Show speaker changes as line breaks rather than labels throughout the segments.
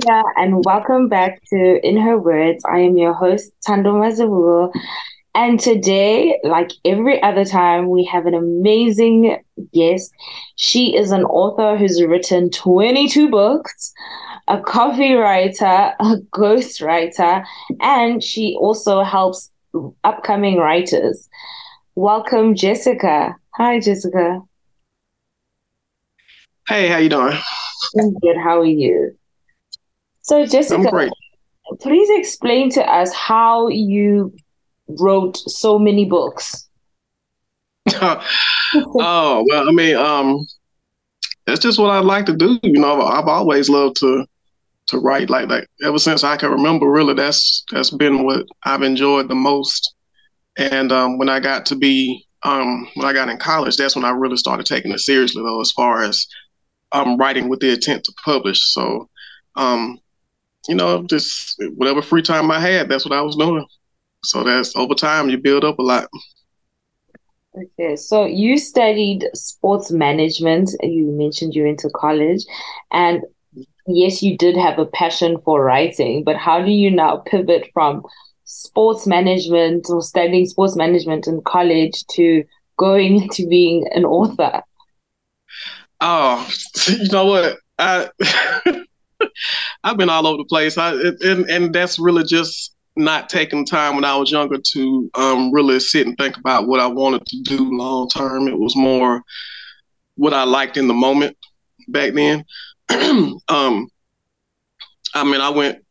Kia, and welcome back to In Her Words. I am your host, Tando Mazavulo. And today, like every other time, we have an amazing guest. She is an author who's written 22 books, a copywriter, a ghostwriter, and she also helps upcoming writers. Welcome, Jessica. Hi, Jessica.
Hey, how you doing?
I'm good. How are you? So, Jessica, please explain to us how you wrote so many books.
oh well, I mean, um, that's just what I like to do. You know, I've always loved to to write like that. Ever since I can remember, really, that's that's been what I've enjoyed the most. And um, when I got to be um, when I got in college, that's when I really started taking it seriously, though, as far as um, writing with the intent to publish. So, um, you know, just whatever free time I had, that's what I was doing. So that's over time you build up a lot.
Okay, so you studied sports management. You mentioned you went to college, and yes, you did have a passion for writing. But how do you now pivot from sports management or studying sports management in college to going into being an author?
Oh, you know what? I I've been all over the place. I and and that's really just not taking time when I was younger to um, really sit and think about what I wanted to do long term. It was more what I liked in the moment back then. um, I mean, I went,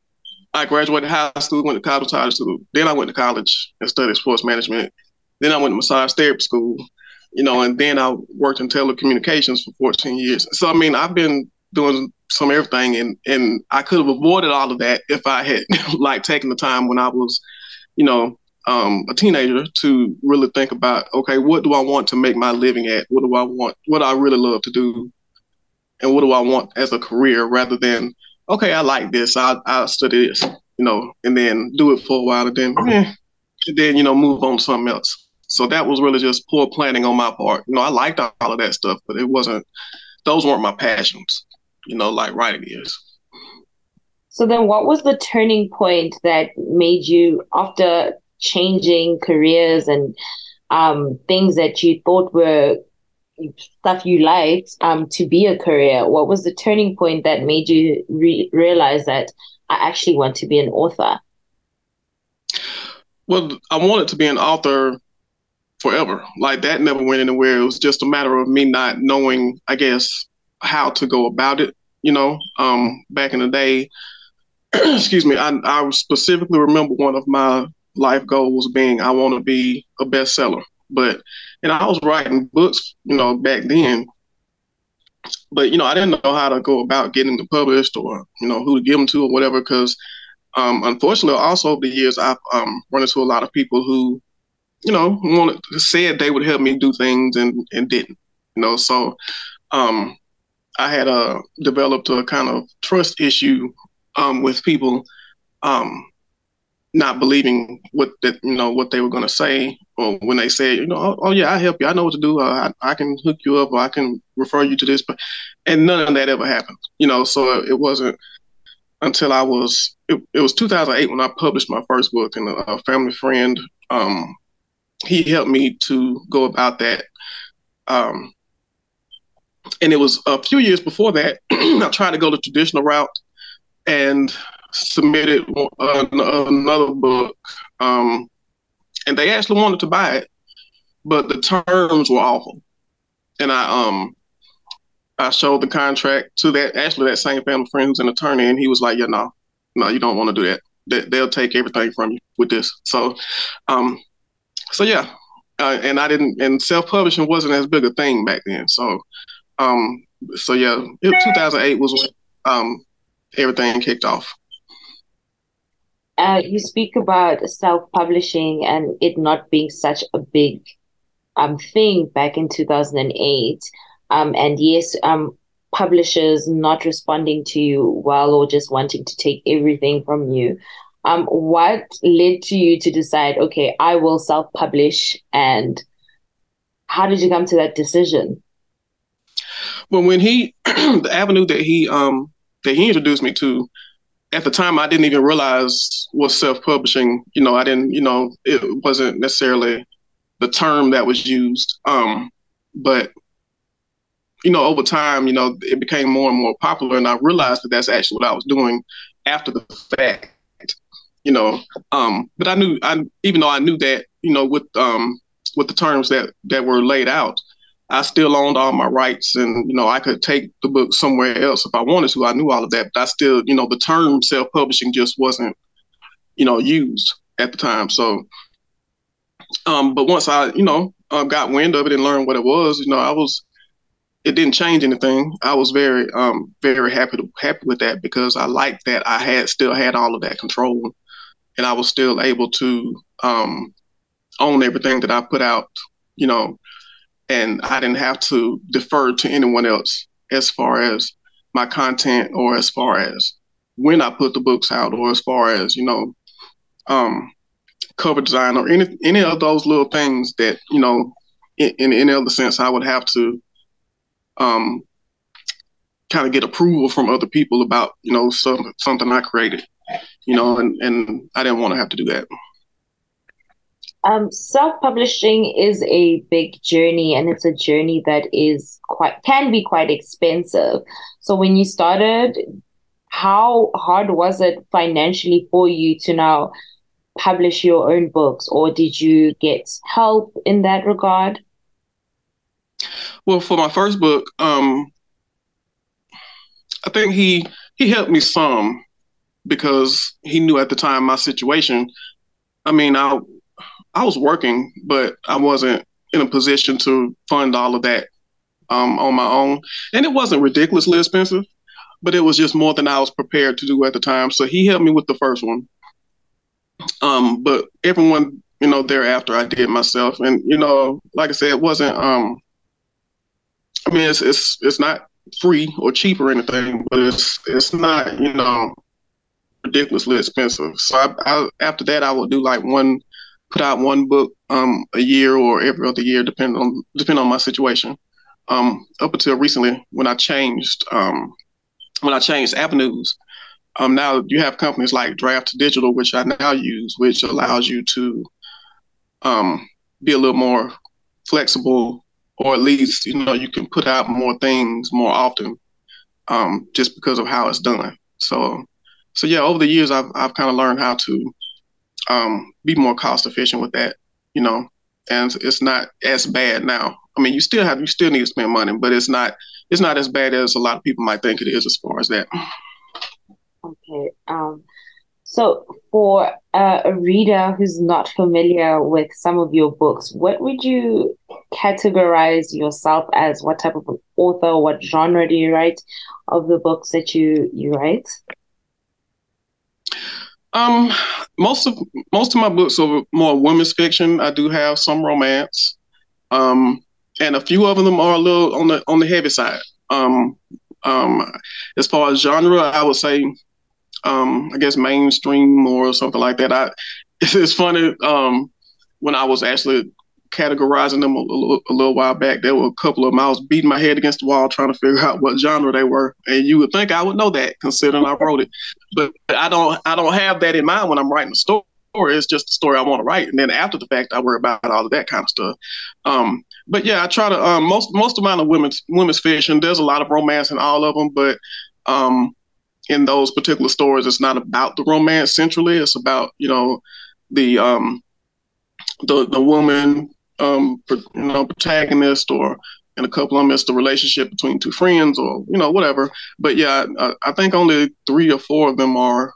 I graduated high school, went to college, school. Then I went to college and studied sports management. Then I went to massage therapy school, you know, and then I worked in telecommunications for 14 years. So, I mean, I've been doing some everything and and I could have avoided all of that if I had like taken the time when I was, you know, um, a teenager to really think about okay, what do I want to make my living at? What do I want? What I really love to do, and what do I want as a career rather than okay, I like this, I'll, I'll study this, you know, and then do it for a while and then eh, and then you know move on to something else. So that was really just poor planning on my part. You know, I liked all of that stuff, but it wasn't; those weren't my passions you know, like writing is.
So then what was the turning point that made you after changing careers and um, things that you thought were stuff you liked um, to be a career? What was the turning point that made you re- realize that I actually want to be an author?
Well, I wanted to be an author forever. Like that never went anywhere. It was just a matter of me not knowing, I guess, how to go about it. You know, um, back in the day, excuse me, I, I specifically remember one of my life goals being I want to be a bestseller. But and I was writing books, you know, back then. But you know, I didn't know how to go about getting them published or you know who to give them to or whatever. Because um, unfortunately, also over the years, I've um, run into a lot of people who, you know, wanted said they would help me do things and and didn't. You know, so um, I had uh, developed a kind of trust issue um, with people um, not believing what that you know what they were going to say, or when they said, you know, oh, oh, yeah, I help you, I know what to do, uh, I, I can hook you up, or I can refer you to this, but and none of that ever happened, you know. So it wasn't until I was it, it was 2008 when I published my first book, and a, a family friend um, he helped me to go about that. Um, and it was a few years before that I tried to go the traditional route and submitted another book, um, and they actually wanted to buy it, but the terms were awful, and I um I showed the contract to that actually that same family friend who's an attorney, and he was like, "Yeah, no, no, you don't want to do that. They, they'll take everything from you with this." So, um, so yeah, uh, and I didn't, and self publishing wasn't as big a thing back then, so um, so yeah, 2008 was when um, everything kicked off.
Uh, you speak about self-publishing and it not being such a big um, thing back in 2008. Um, and yes, um, publishers not responding to you well or just wanting to take everything from you. Um, what led to you to decide, okay, I will self-publish and how did you come to that decision?
Well, when he, the avenue that he um that he introduced me to at the time I didn't even realize was self-publishing. You know, I didn't. You know, it wasn't necessarily the term that was used. Um, but you know, over time, you know, it became more and more popular, and I realized that that's actually what I was doing after the fact. You know, um, but I knew, I even though I knew that, you know, with um, with the terms that that were laid out, I still owned all my rights, and you know, I could take the book somewhere else if I wanted to. I knew all of that, but I still, you know, the term self-publishing just wasn't, you know, used at the time. So, um, but once I, you know, uh, got wind of it and learned what it was, you know, I was it didn't change anything. I was very, um, very happy to happy with that because I liked that I had still had all of that control, and I was still able to um, own everything that I put out, you know, and I didn't have to defer to anyone else as far as my content or as far as when I put the books out or as far as you know, um, cover design or any any of those little things that you know, in, in any other sense, I would have to um, kind of get approval from other people about you know some, something I created, you know, and and I didn't want to have to do that.
Um, self-publishing is a big journey, and it's a journey that is quite can be quite expensive. So when you started, how hard was it financially for you to now publish your own books, or did you get help in that regard?
Well, for my first book, um, I think he he helped me some because he knew at the time my situation. I mean, I I was working, but I wasn't in a position to fund all of that um, on my own, and it wasn't ridiculously expensive, but it was just more than I was prepared to do at the time. So he helped me with the first one. Um, but everyone, you know, thereafter I did myself, and you know, like I said, it wasn't um, I mean, it's it's it's not free or cheap or anything, but it's it's not you know ridiculously expensive. So I, I, after that, I will do like one, put out one book um, a year or every other year, depending on depending on my situation. Um, up until recently, when I changed um, when I changed avenues, um, now you have companies like Draft2Digital, which I now use, which allows you to um, be a little more flexible or at least you know you can put out more things more often um, just because of how it's done. So, so yeah, over the years I've I've kind of learned how to um, be more cost efficient with that, you know, and it's not as bad now. I mean, you still have you still need to spend money, but it's not it's not as bad as a lot of people might think it is as far as that.
Okay. Um, so, for a reader who's not familiar with some of your books, what would you categorize yourself as? What type of author? What genre do you write of the books that you you write?
Um, most of most of my books are more women's fiction. I do have some romance, um, and a few of them are a little on the on the heavy side. Um, um, as far as genre, I would say um, I guess mainstream or something like that. I it's, it's funny um, when I was actually categorizing them a, a, a, little while back. There were a couple of them. I was beating my head against the wall trying to figure out what genre they were, and you would think I would know that considering I wrote it, but I don't. I don't have that in mind when I'm writing a story. It's just the story I want to write, and then after the fact, I worry about all of that kind of stuff. Um, but yeah, I try to. Um, most most of mine are women's women's fiction. There's a lot of romance in all of them, but um, in those particular stories, it's not about the romance centrally. It's about you know the um, the the woman um, you know protagonist or in a couple of them it's the relationship between two friends or you know whatever. But yeah, I, I think only three or four of them are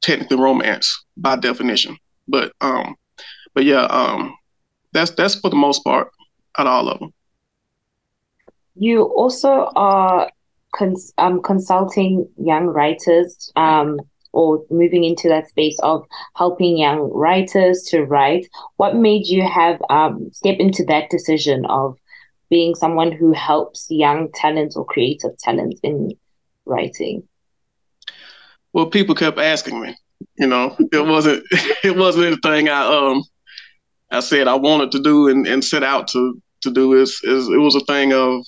technically romance by definition. But um, but yeah, um, that's that's for the most part out of all of them.
You also are cons- um, consulting young writers um, or moving into that space of helping young writers to write. What made you have um, step into that decision of being someone who helps young talents or creative talents in writing?
Well, people kept asking me. You know, it wasn't it wasn't anything I um I said I wanted to do and, and set out to to do. Is is it was a thing of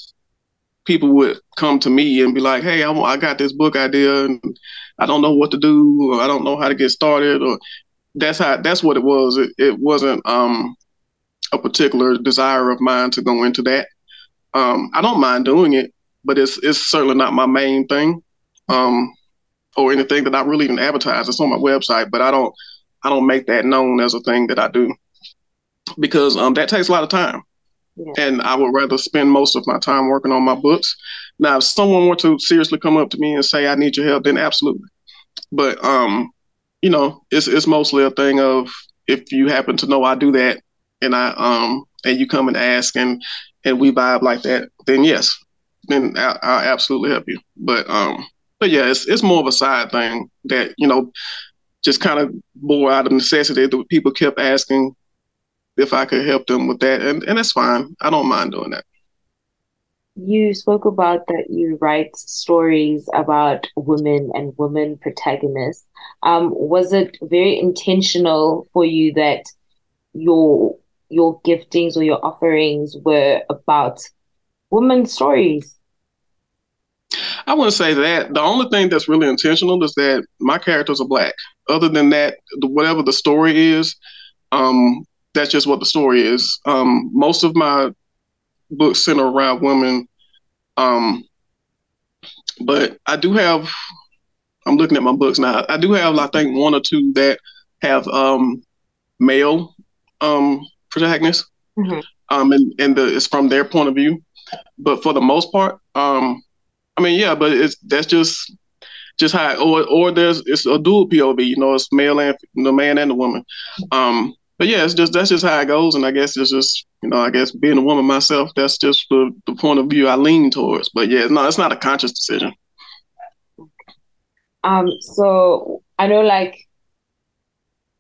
people would come to me and be like, "Hey, I, I got this book idea, and I don't know what to do, or I don't know how to get started," or that's how that's what it was. It, it wasn't um, a particular desire of mine to go into that. Um, I don't mind doing it, but it's it's certainly not my main thing, um, or anything that I really even advertise. It's on my website, but I don't I don't make that known as a thing that I do because um, that takes a lot of time. Yeah. And I would rather spend most of my time working on my books. Now, if someone were to seriously come up to me and say, I need your help, then absolutely. But, um, you know, it's, it's mostly a thing of if you happen to know I do that and I, um, and you come and ask and, and we vibe like that, then yes, then I, I'll absolutely help you. But, um, but yeah, it's, it's more of a side thing that, you know, just kind of bore out of necessity that people kept asking if I could help them with that, and and that's fine. I don't mind doing that.
You spoke about that you write stories about women and women protagonists. Um, was it very intentional for you that your your giftings or your offerings were about women's stories?
I wouldn't say that. The only thing that's really intentional is that my characters are black. Other than that, whatever the story is, um, that's just what the story is. Um, most of my books center around women, um, but I do have. I'm looking at my books now. I do have, I think, one or two that have um, male um, protagonists, mm-hmm. um, and and the, it's from their point of view. But for the most part, um, I mean, yeah, but it's that's just just how, or or there's it's a dual POV. You know, it's male and the man and the woman. Um, but yeah, it's just that's just how it goes, and I guess it's just you know I guess being a woman myself, that's just the, the point of view I lean towards. But yeah, no, it's not a conscious decision.
Um, so I know like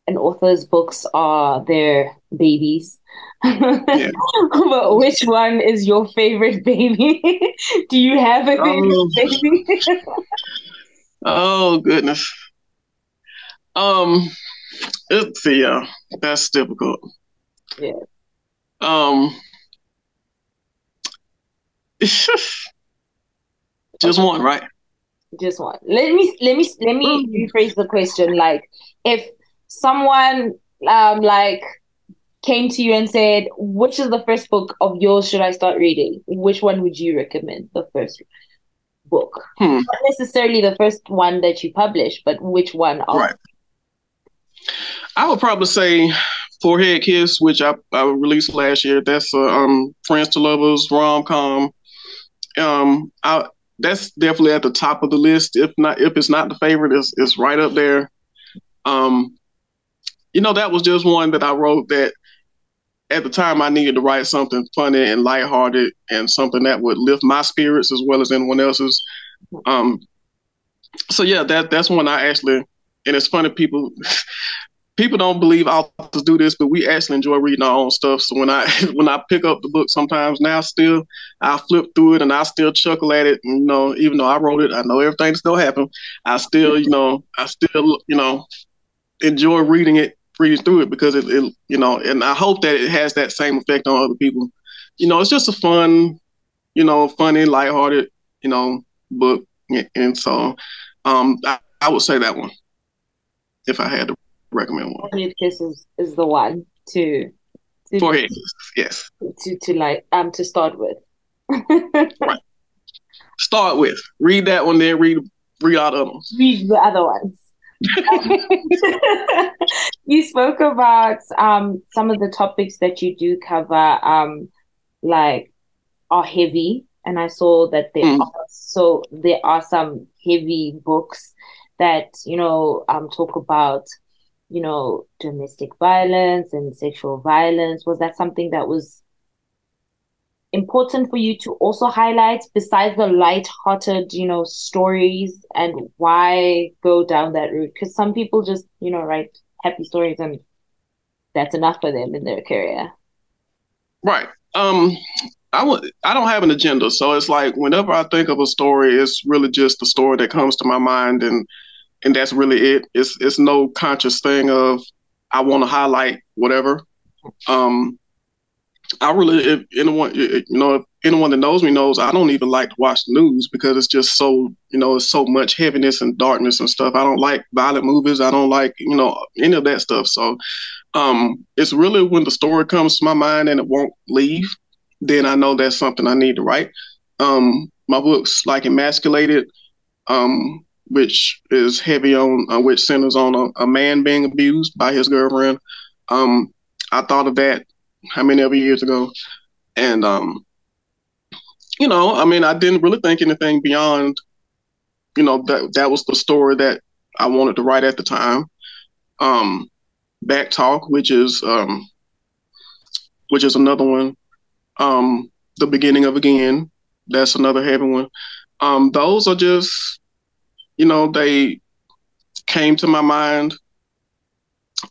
an author's books are their babies. Yeah. but which one is your favorite baby? Do you have a favorite um, baby?
oh goodness. Um see, yeah, that's difficult.
Yeah.
Um, just one, right?
Just one. Let me let me let me mm. rephrase the question. Like, if someone um like came to you and said, "Which is the first book of yours should I start reading?" Which one would you recommend? The first book, hmm. not necessarily the first one that you publish, but which one?
Of- right. I would probably say Forehead Kiss, which I, I released last year. That's a um, Friends to Lovers rom com. Um, I, that's definitely at the top of the list. If not, if it's not the favorite, it's, it's right up there. Um, you know, that was just one that I wrote that at the time I needed to write something funny and lighthearted and something that would lift my spirits as well as anyone else's. Um, so yeah, that that's one I actually and it's funny people people don't believe authors do this, but we actually enjoy reading our own stuff. So when I when I pick up the book sometimes now still I flip through it and I still chuckle at it. And, you know, even though I wrote it, I know everything still happened. I still, you know, I still, you know, enjoy reading it, reading through it because it, it you know, and I hope that it has that same effect on other people. You know, it's just a fun, you know, funny, lighthearted, you know, book. And so um I, I would say that one if I had to recommend one.
Forehead Kiss is, is the one to,
to Forehead Kiss, yes.
To to like um to start with.
right. Start with. Read that one, then read read all the other ones.
Read the other ones. you spoke about um, some of the topics that you do cover, um, like are heavy, and I saw that there mm. are so there are some heavy books that you know um, talk about you know domestic violence and sexual violence was that something that was important for you to also highlight besides the light-hearted you know stories and why go down that route because some people just you know write happy stories and that's enough for them in their career
right um I would I don't have an agenda. So it's like whenever I think of a story, it's really just the story that comes to my mind and and that's really it. It's it's no conscious thing of I want to highlight whatever. Um I really, if anyone, you know, if anyone that knows me knows, I don't even like to watch the news because it's just so, you know, it's so much heaviness and darkness and stuff. I don't like violent movies. I don't like, you know, any of that stuff. So, um, it's really when the story comes to my mind and it won't leave, then I know that's something I need to write. Um, my books like Emasculated, um, which is heavy on, uh, which centers on a, a, man being abused by his girlfriend. Um, I thought of that how many other years ago, and um, you know, I mean, I didn't really think anything beyond, you know, that that was the story that I wanted to write at the time. Um, Back Talk, which is um, which is another one. Um, the beginning of again, that's another heavy one. Um, those are just, you know, they came to my mind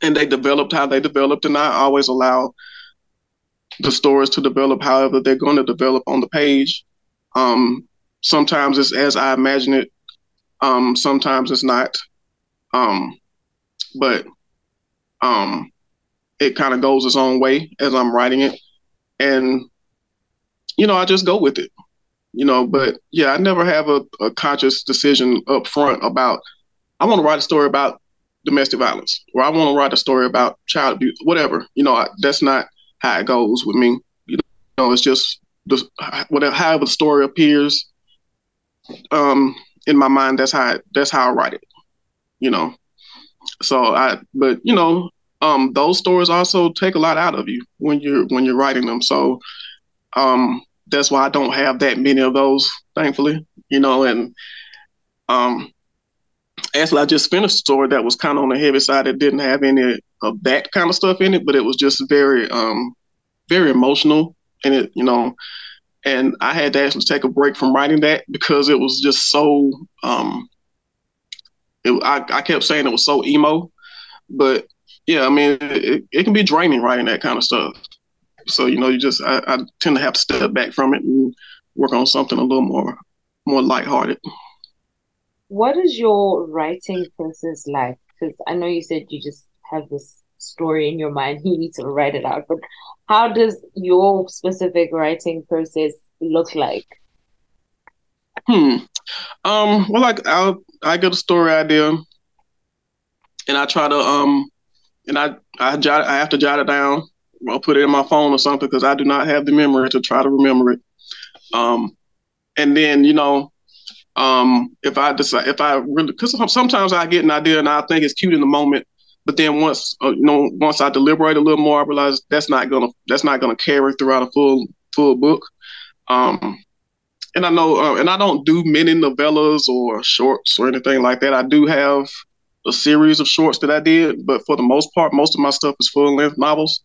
and they developed how they developed, and I always allow the stories to develop however they're going to develop on the page. Um, sometimes it's as I imagine it. Um, sometimes it's not. Um, but um, it kind of goes its own way as I'm writing it, and you know I just go with it. You know, but yeah, I never have a, a conscious decision up front about I want to write a story about domestic violence or I want to write a story about child abuse, whatever. You know, I, that's not how it goes with me. You know, it's just the whatever however the story appears um, in my mind. That's how that's how I write it. You know, so I but you know um, those stories also take a lot out of you when you're when you're writing them. So um, that's why I don't have that many of those, thankfully. You know, and um, actually, I just finished a story that was kind of on the heavy side. It didn't have any of that kind of stuff in it, but it was just very, um, very emotional. And it, you know, and I had to actually take a break from writing that because it was just so. Um, it, I, I kept saying it was so emo, but yeah, I mean, it, it can be draining writing that kind of stuff. So you know, you just I, I tend to have to step back from it and work on something a little more more lighthearted.
What is your writing process like? Because I know you said you just have this story in your mind, you need to write it out. But how does your specific writing process look like?
Hmm. Um. Well, like I I get a story idea, and I try to um, and I I jot I have to jot it down I'll put it in my phone or something because I do not have the memory to try to remember it. Um, and then you know, um, if I decide if I really because sometimes I get an idea and I think it's cute in the moment, but then once uh, you know once I deliberate a little more, I realize that's not gonna that's not gonna carry throughout a full full book. Um, and I know, uh, and I don't do many novellas or shorts or anything like that. I do have a series of shorts that I did, but for the most part, most of my stuff is full length novels.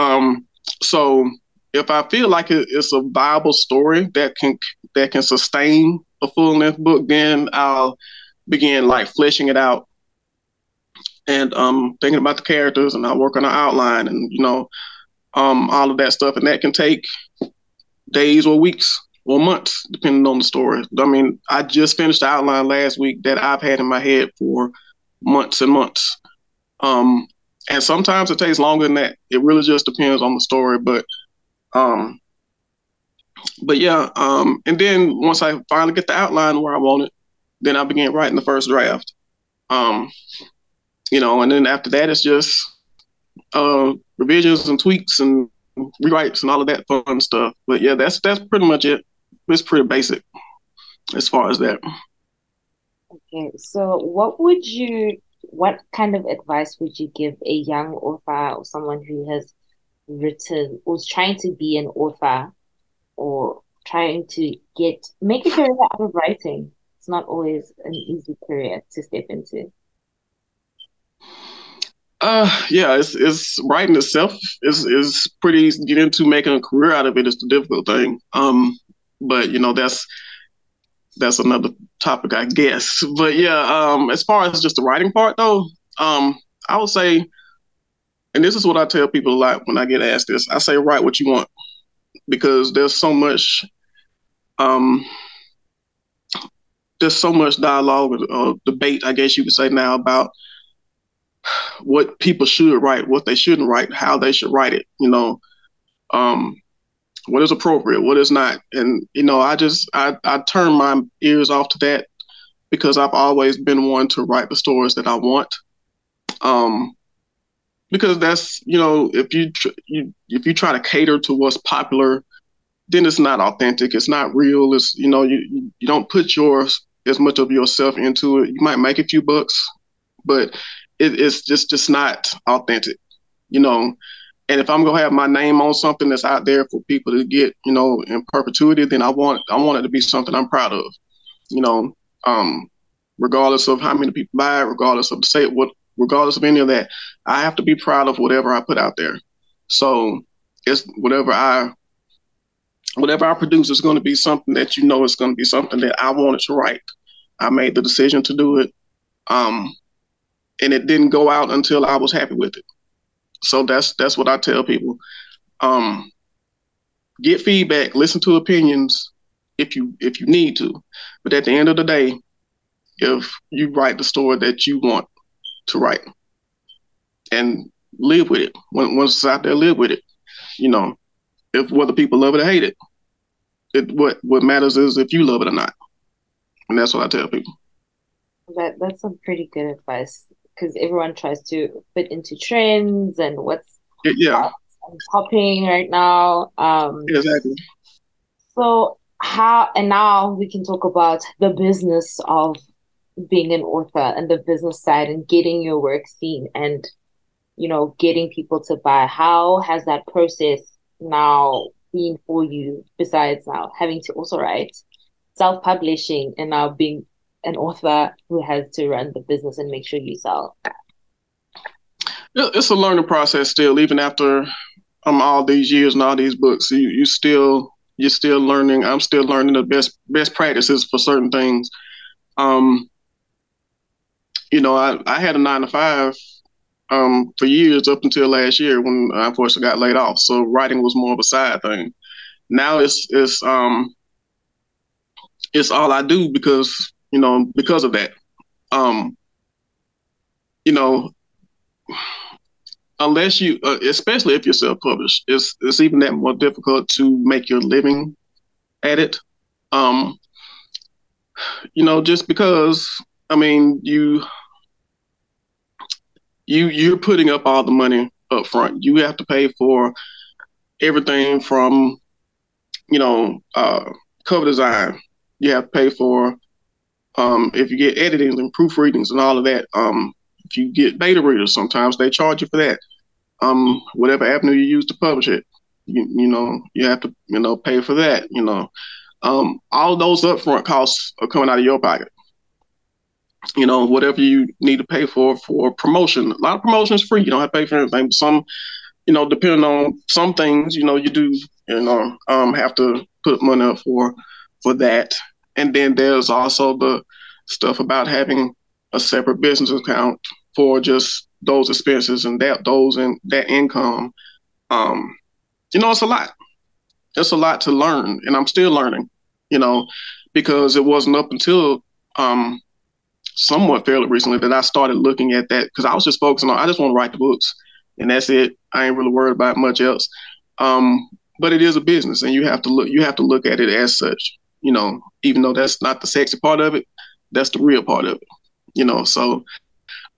Um, so if I feel like it's a viable story that can that can sustain a full length book, then I'll begin like fleshing it out and um, thinking about the characters, and I'll work on an outline, and you know, um, all of that stuff, and that can take days or weeks or months, depending on the story. I mean, I just finished the outline last week that I've had in my head for months and months. Um, and sometimes it takes longer than that. It really just depends on the story, but um, but yeah, um, and then once I finally get the outline where I want it, then I begin writing the first draft. Um, you know, and then after that, it's just uh, revisions and tweaks and rewrites and all of that fun stuff. But yeah, that's that's pretty much it. It's pretty basic as far as that.
Okay, so what would you what kind of advice would you give a young author or someone who has written or is trying to be an author or trying to get make a career out of writing? It's not always an easy career to step into.
Uh, yeah, it's it's writing itself is is pretty easy to get into. Making a career out of it is the difficult thing. Um, but you know that's that's another topic, I guess. But yeah, um, as far as just the writing part, though, um, I would say, and this is what I tell people a lot when I get asked this. I say, write what you want, because there's so much, um, there's so much dialogue or uh, debate, I guess you could say now about what people should write, what they shouldn't write, how they should write it. You know, um, what is appropriate, what is not, and you know, I just I I turn my ears off to that because I've always been one to write the stories that I want. Um, because that's you know if you, tr- you if you try to cater to what's popular, then it's not authentic. It's not real. It's you know you you don't put yours as much of yourself into it. You might make a few bucks, but it, it's just just not authentic. You know, and if I'm gonna have my name on something that's out there for people to get, you know, in perpetuity, then I want I want it to be something I'm proud of. You know, um, regardless of how many people buy it, regardless of say what, regardless of any of that, I have to be proud of whatever I put out there. So it's whatever I whatever I produce is going to be something that you know is going to be something that I wanted to write. I made the decision to do it, um, and it didn't go out until I was happy with it. So that's that's what I tell people. Um, get feedback, listen to opinions if you if you need to, but at the end of the day, if you write the story that you want to write, and live with it, once it's out there, live with it. You know, if whether people love it or hate it, it what what matters is if you love it or not, and that's what I tell people.
That that's some pretty good advice because everyone tries to fit into trends and what's
yeah
popping right now. Um,
exactly.
So how and now we can talk about the business of being an author and the business side and getting your work seen and you know getting people to buy. How has that process now been for you? Besides now having to also write, self publishing, and now being an author who has to run the business and make sure you sell?
It's a learning process still, even after um all these years and all these books. You you still you're still learning. I'm still learning the best best practices for certain things. Um, you know, I, I had a nine to five um, for years up until last year when I unfortunately got laid off. So writing was more of a side thing. Now it's it's um it's all I do because you know, because of that. Um, you know, unless you, uh, especially if you're self-published, it's it's even that more difficult to make your living at it. Um, you know, just because I mean, you you you're putting up all the money up front. You have to pay for everything from, you know, uh, cover design. You have to pay for um, if you get editing and proofreadings and all of that, um, if you get beta readers, sometimes they charge you for that. Um, whatever avenue you use to publish it, you, you know, you have to, you know, pay for that. You know, um, all those upfront costs are coming out of your pocket. You know, whatever you need to pay for for promotion. A lot of promotion is free. You don't have to pay for anything. Some, you know, depending on some things, you know, you do, you know, um, have to put money up for for that. And then there's also the stuff about having a separate business account for just those expenses and that those and that income. Um, you know, it's a lot. It's a lot to learn, and I'm still learning. You know, because it wasn't up until um, somewhat fairly recently that I started looking at that because I was just focusing on I just want to write the books and that's it. I ain't really worried about much else. Um, but it is a business, and you have to look you have to look at it as such you know, even though that's not the sexy part of it, that's the real part of it, you know. So,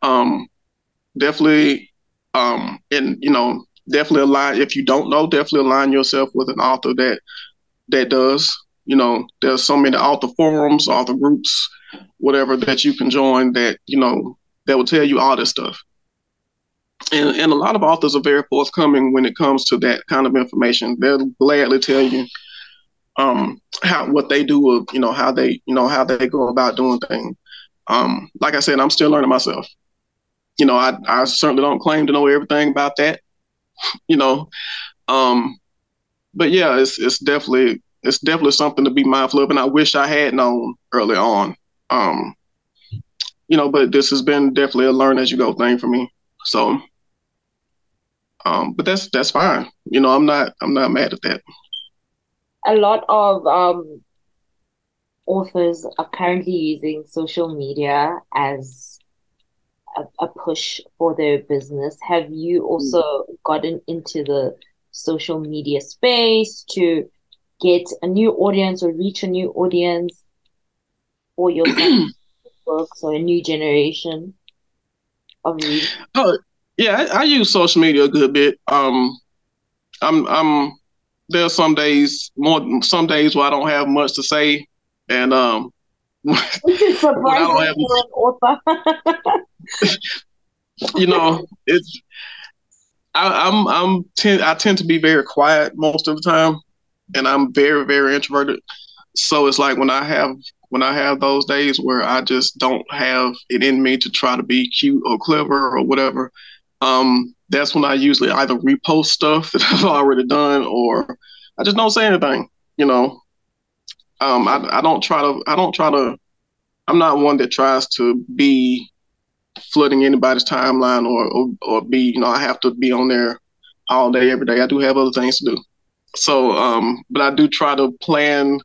um, definitely, um, and you know, definitely align. If you don't know, definitely align yourself with an author that that does. You know, there's so many author forums, author groups, whatever that you can join that you know that will tell you all this stuff. And, and a lot of authors are very forthcoming when it comes to that kind of information. They'll gladly tell you um, how what they do, or, you know, how they, you know, how they go about doing things. Um, like I said, I'm still learning myself. You know, I, I certainly don't claim to know everything about that. You know, um, but yeah, it's it's definitely it's definitely something to be mindful of, and I wish I had known early on. Um, you know, but this has been definitely a learn as you go thing for me. So, um, but that's that's fine. You know, I'm not I'm not mad at that
a lot of um, authors are currently using social media as a, a, push for their business. Have you also gotten into the social media space to get a new audience or reach a new audience for your books or a new generation of readers?
Oh, yeah, I, I, use social media a good bit. Um, I'm, I'm. There are some days more, some days where I don't have much to say, and um, surprising for an author. you know, it's I, am I'm, I'm tend I tend to be very quiet most of the time, and I'm very very introverted. So it's like when I have when I have those days where I just don't have it in me to try to be cute or clever or whatever. Um, that's when I usually either repost stuff that I've already done or I just don't say anything. You know, um, I, I don't try to I don't try to I'm not one that tries to be flooding anybody's timeline or, or, or be, you know, I have to be on there all day, every day. I do have other things to do. So, um, but I do try to plan.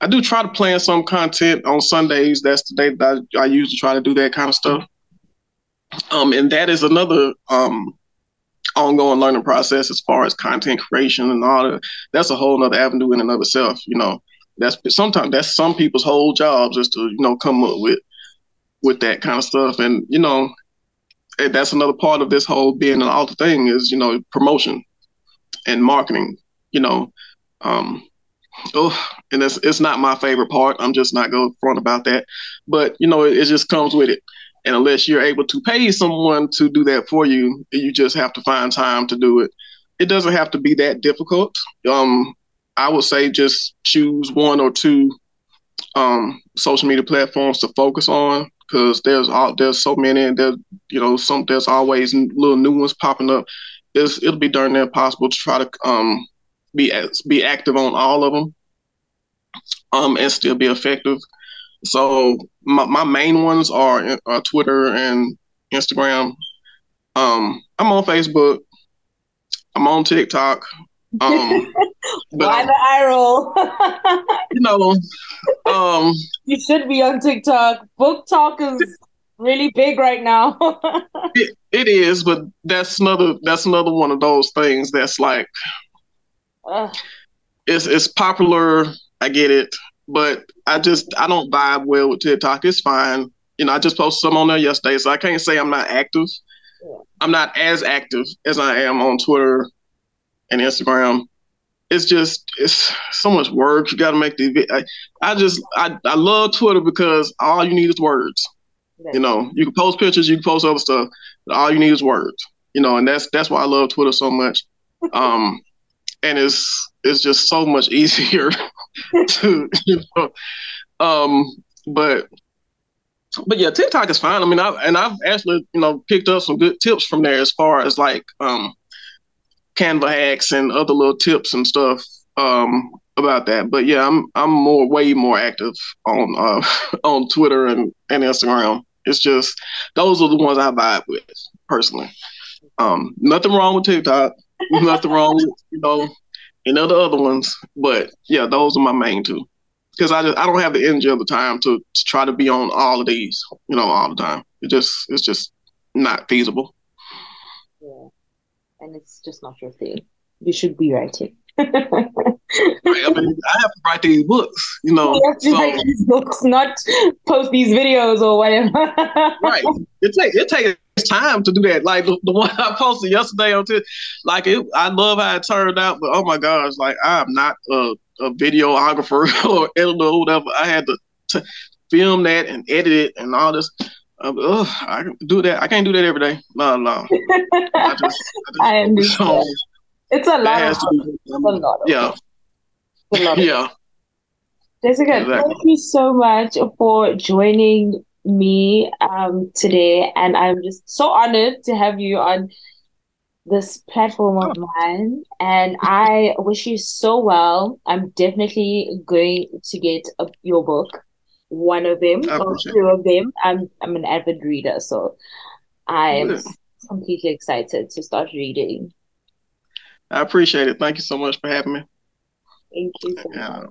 I do try to plan some content on Sundays. That's the day that I, I usually try to do that kind of stuff. Um, and that is another um, ongoing learning process as far as content creation and all that. That's a whole other avenue in and of itself. You know, that's sometimes that's some people's whole jobs is to you know come up with with that kind of stuff. And, you know, that's another part of this whole being an author thing is, you know, promotion and marketing, you know. Um, oh, and it's, it's not my favorite part. I'm just not going front about that. But, you know, it, it just comes with it. And unless you're able to pay someone to do that for you, you just have to find time to do it. It doesn't have to be that difficult. Um, I would say just choose one or two um, social media platforms to focus on because there's all there's so many and there you know some there's always little new ones popping up. It's, it'll be darn near impossible to try to um be be active on all of them um and still be effective. So my, my main ones are uh, Twitter and Instagram. Um, I'm on Facebook. I'm on TikTok. Um,
Why the eye roll?
you know, um,
you should be on TikTok. Book talk is really big right now.
it, it is, but that's another that's another one of those things that's like uh. it's it's popular. I get it, but I just I don't vibe well with TikTok. It's fine. You know, I just posted some on there yesterday, so I can't say I'm not active. I'm not as active as I am on Twitter and Instagram. It's just it's so much work. You got to make the. I, I just I, I love Twitter because all you need is words. You know, you can post pictures, you can post other stuff, but all you need is words. You know, and that's that's why I love Twitter so much. Um, and it's it's just so much easier to you know. Um, but but yeah, TikTok is fine. I mean, I and I've actually you know picked up some good tips from there as far as like um Canva hacks and other little tips and stuff um, about that. But yeah, I'm I'm more way more active on uh, on Twitter and, and Instagram. It's just those are the ones I vibe with personally. Um, nothing wrong with TikTok. nothing wrong with you know and other other ones. But yeah, those are my main two. Because I just I don't have the energy of the time to, to try to be on all of these, you know, all the time. It just it's just not feasible Yeah,
and it's just not your thing. You should be writing.
right, I mean, I have to write these books, you know. You have to
so, write these books, not post these videos or whatever.
right. It takes it takes time to do that. Like the, the one I posted yesterday on Twitter, like it, I love how it turned out, but oh my gosh, like I'm not a, a videographer or editor or whatever. I had to t- film that and edit it and all this. Uh, ugh, I can do that. I can't do that every day. No, no.
I, just, I, just, I understand. it's a lot. Of, be,
a lot. Yeah. Yeah.
Jessica, exactly. thank you so much for joining me um, today, and I'm just so honored to have you on this platform of oh. mine. And I wish you so well. I'm definitely going to get a, your book one of them or two of them. I'm I'm an avid reader, so I'm completely excited to start reading.
I appreciate it. Thank you so much for having me.
Thank you so much.